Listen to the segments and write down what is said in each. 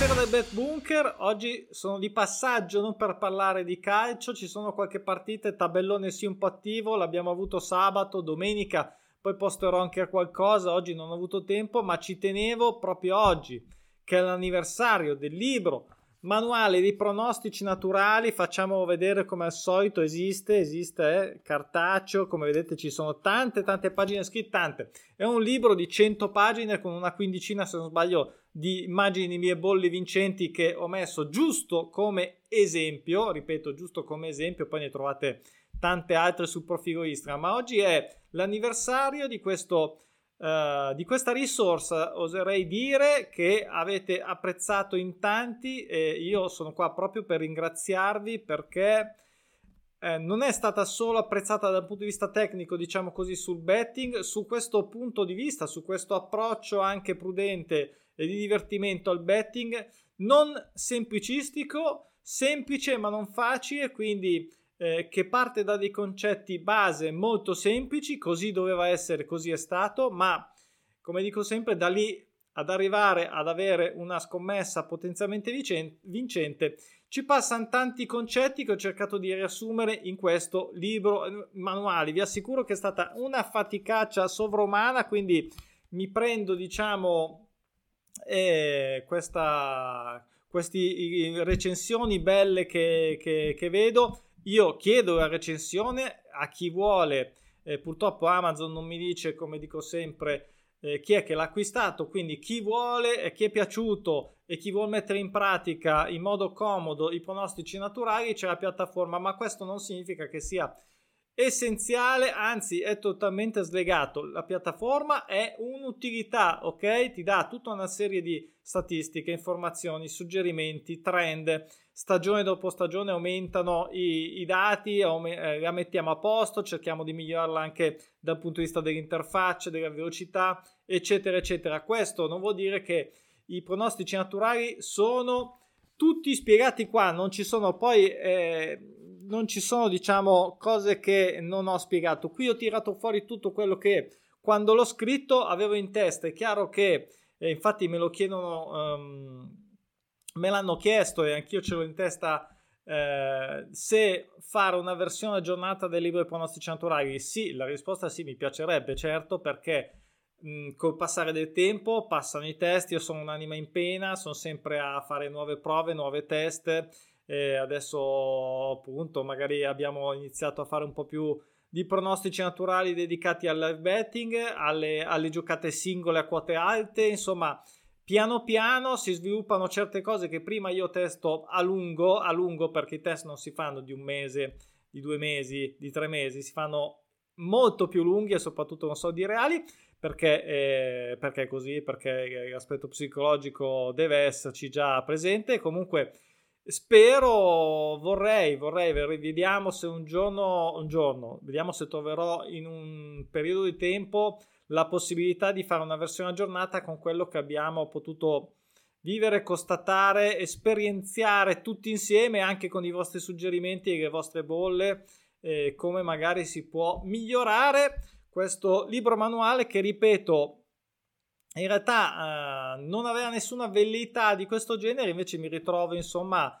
Buonasera del Bet Bunker, oggi sono di passaggio non per parlare di calcio, ci sono qualche partita, tabellone sì un po' attivo, l'abbiamo avuto sabato, domenica, poi posterò anche qualcosa, oggi non ho avuto tempo, ma ci tenevo proprio oggi, che è l'anniversario del libro Manuale di pronostici naturali, facciamo vedere come al solito esiste, esiste eh, cartaceo, come vedete ci sono tante tante pagine scritte, tante. È un libro di 100 pagine con una quindicina se non sbaglio di immagini mie bolle vincenti che ho messo giusto come esempio, ripeto giusto come esempio, poi ne trovate tante altre sul profilo Instagram, ma oggi è l'anniversario di questo Uh, di questa risorsa oserei dire che avete apprezzato in tanti e io sono qua proprio per ringraziarvi perché eh, non è stata solo apprezzata dal punto di vista tecnico, diciamo così, sul betting, su questo punto di vista, su questo approccio anche prudente e di divertimento al betting, non semplicistico, semplice ma non facile, quindi eh, che parte da dei concetti base molto semplici, così doveva essere, così è stato, ma come dico sempre, da lì ad arrivare ad avere una scommessa potenzialmente vincente, ci passano tanti concetti che ho cercato di riassumere in questo libro eh, manuale. Vi assicuro che è stata una faticaccia sovrumana, quindi mi prendo, diciamo, eh, questa, queste recensioni belle che, che, che vedo io chiedo la recensione a chi vuole, eh, purtroppo Amazon non mi dice, come dico sempre, eh, chi è che l'ha acquistato, quindi chi vuole e chi è piaciuto e chi vuole mettere in pratica in modo comodo i pronostici naturali c'è la piattaforma, ma questo non significa che sia essenziale, anzi è totalmente slegato. La piattaforma è un'utilità, ok? Ti dà tutta una serie di statistiche, informazioni, suggerimenti, trend. Stagione dopo stagione aumentano i, i dati, eh, la mettiamo a posto, cerchiamo di migliorarla anche dal punto di vista dell'interfaccia, della velocità, eccetera, eccetera. Questo non vuol dire che i pronostici naturali sono tutti spiegati qua, non ci sono poi eh, non ci sono, diciamo, cose che non ho spiegato. Qui ho tirato fuori tutto quello che quando l'ho scritto avevo in testa. È chiaro che, eh, infatti, me lo chiedono, um, me l'hanno chiesto e anch'io ce l'ho in testa. Eh, se fare una versione aggiornata del libro dei pronostici naturali, sì, la risposta sì, mi piacerebbe, certo, perché mh, col passare del tempo passano i test. Io sono un'anima in pena, sono sempre a fare nuove prove, nuove test e adesso appunto magari abbiamo iniziato a fare un po' più di pronostici naturali dedicati al live betting, alle, alle giocate singole a quote alte, insomma piano piano si sviluppano certe cose che prima io testo a lungo, a lungo perché i test non si fanno di un mese, di due mesi, di tre mesi, si fanno molto più lunghi e soprattutto non so di reali perché, eh, perché così, perché l'aspetto psicologico deve esserci già presente. Comunque Spero, vorrei, vorrei, vediamo se un giorno, un giorno, vediamo se troverò in un periodo di tempo la possibilità di fare una versione aggiornata con quello che abbiamo potuto vivere, constatare, esperienziare tutti insieme, anche con i vostri suggerimenti e le vostre bolle, eh, come magari si può migliorare questo libro manuale che, ripeto, in realtà uh, non aveva nessuna velleità di questo genere, invece mi ritrovo insomma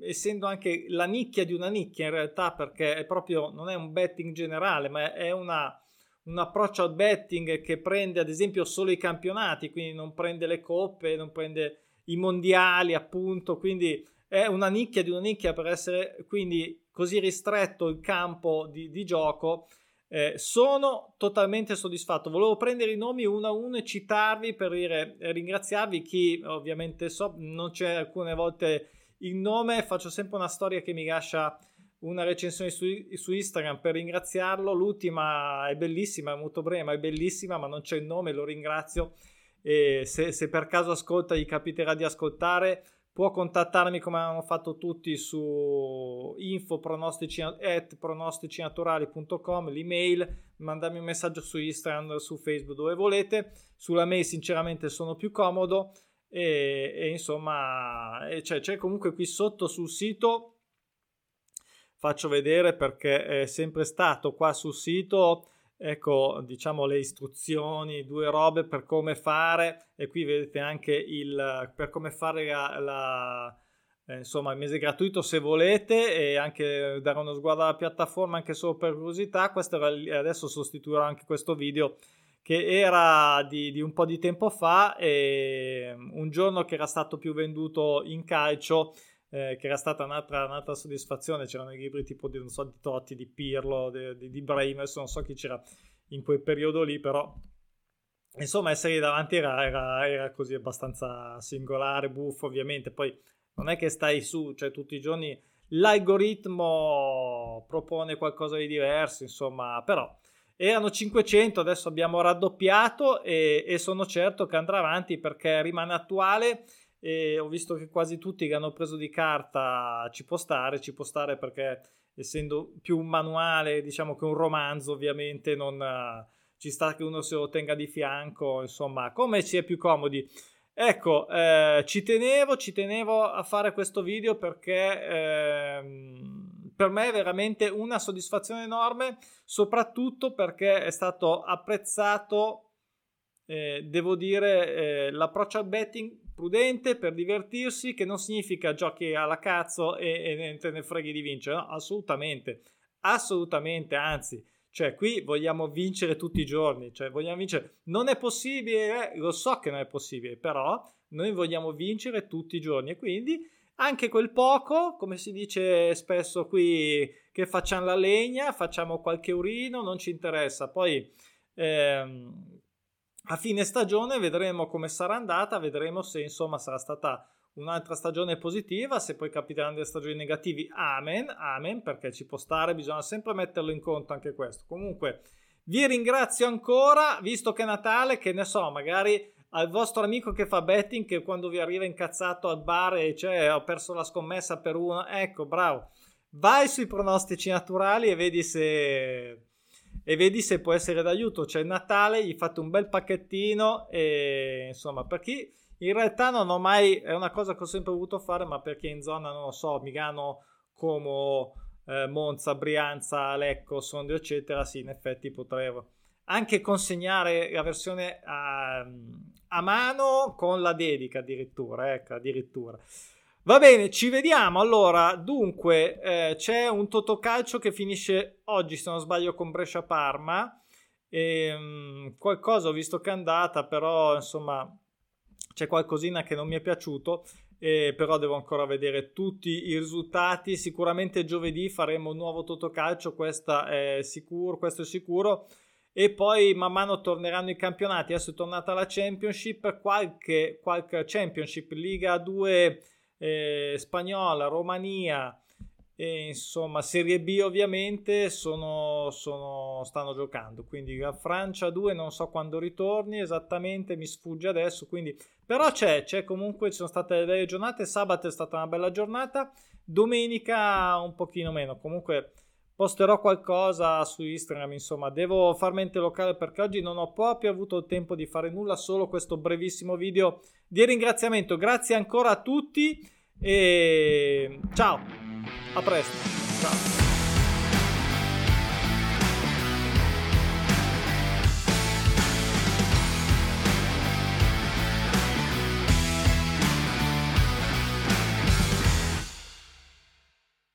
essendo anche la nicchia di una nicchia in realtà perché è proprio non è un betting generale ma è una, un approccio al betting che prende ad esempio solo i campionati quindi non prende le coppe non prende i mondiali appunto quindi è una nicchia di una nicchia per essere quindi così ristretto il campo di, di gioco eh, sono totalmente soddisfatto. Volevo prendere i nomi uno a uno e citarvi per dire, eh, ringraziarvi. Chi ovviamente so, non c'è alcune volte il nome. Faccio sempre una storia che mi lascia una recensione su, su Instagram per ringraziarlo. L'ultima è bellissima, è molto breve, ma è bellissima, ma non c'è il nome. Lo ringrazio. E se, se per caso ascolta, gli capiterà di ascoltare può contattarmi come hanno fatto tutti su info pronosticinaturali.com l'email mandarmi un messaggio su Instagram su Facebook dove volete. Sulla mail sinceramente sono più comodo. E, e insomma e c'è, c'è comunque qui sotto sul sito. Faccio vedere perché è sempre stato qua sul sito ecco, diciamo le istruzioni, due robe per come fare e qui vedete anche il per come fare la, la eh, insomma il mese gratuito se volete e anche dare uno sguardo alla piattaforma anche solo per curiosità. Questo era, adesso sostituirò anche questo video che era di, di, un po' di tempo fa e un giorno che era stato più venduto in calcio eh, che era stata un'altra, un'altra, soddisfazione. C'erano i libri tipo di, so, di Totti, di Pirlo, di, di, di Brahim non so chi c'era in quel periodo lì però insomma essere davanti era, era, era così abbastanza singolare, buffo ovviamente. Poi non è che stai su, cioè tutti i giorni l'algoritmo propone qualcosa di diverso, insomma, però erano 500, adesso abbiamo raddoppiato e, e sono certo che andrà avanti perché rimane attuale e ho visto che quasi tutti che hanno preso di carta ci può stare, ci può stare perché essendo più un manuale, diciamo che un romanzo, ovviamente non ci sta che uno se lo tenga di fianco, insomma, come si è più comodi. Ecco, eh, ci tenevo, ci tenevo a fare questo video perché eh, per me è veramente una soddisfazione enorme, soprattutto perché è stato apprezzato, eh, devo dire, eh, l'approccio al betting prudente per divertirsi, che non significa giochi alla cazzo e, e te ne freghi di vincere, no, assolutamente, assolutamente, anzi cioè, qui vogliamo vincere tutti i giorni, cioè vogliamo vincere. Non è possibile, lo so che non è possibile, però noi vogliamo vincere tutti i giorni e quindi anche quel poco, come si dice spesso qui, che facciamo la legna, facciamo qualche urino, non ci interessa. Poi ehm, a fine stagione vedremo come sarà andata, vedremo se insomma sarà stata un'altra stagione positiva, se poi capiteranno delle stagioni negativi, amen, amen, perché ci può stare, bisogna sempre metterlo in conto anche questo. Comunque, vi ringrazio ancora, visto che è Natale, che ne so, magari al vostro amico che fa betting, che quando vi arriva incazzato al bar e cioè ho perso la scommessa per uno, ecco, bravo, vai sui pronostici naturali e vedi se... E vedi se può essere d'aiuto. C'è Natale, gli fate un bel pacchettino e insomma, per chi in realtà non ho mai, è una cosa che ho sempre voluto fare, ma perché in zona, non lo so, Milano, Como, eh, Monza, Brianza, Lecco, Sondrio, eccetera, sì, in effetti potrei anche consegnare la versione a, a mano con la dedica addirittura, ecco, addirittura. Va bene, ci vediamo. Allora, dunque, eh, c'è un Totocalcio che finisce oggi, se non sbaglio, con Brescia-Parma. E, ehm, qualcosa ho visto che è andata, però, insomma, c'è qualcosina che non mi è piaciuto, eh, però devo ancora vedere tutti i risultati. Sicuramente giovedì faremo un nuovo Totocalcio, questo è sicuro, questo è sicuro. E poi man mano torneranno i campionati. Adesso è tornata la Championship, qualche, qualche Championship, Liga 2 eh, spagnola, Romania, e insomma, Serie B ovviamente sono, sono, stanno giocando. Quindi la Francia 2 non so quando ritorni esattamente, mi sfugge adesso. Quindi, però c'è, c'è comunque, ci sono state delle belle giornate. Sabato è stata una bella giornata, domenica un pochino meno. Comunque posterò qualcosa su Instagram. Insomma, devo far mente locale perché oggi non ho proprio avuto il tempo di fare nulla, solo questo brevissimo video di ringraziamento. Grazie ancora a tutti e ciao! A presto. Ciao.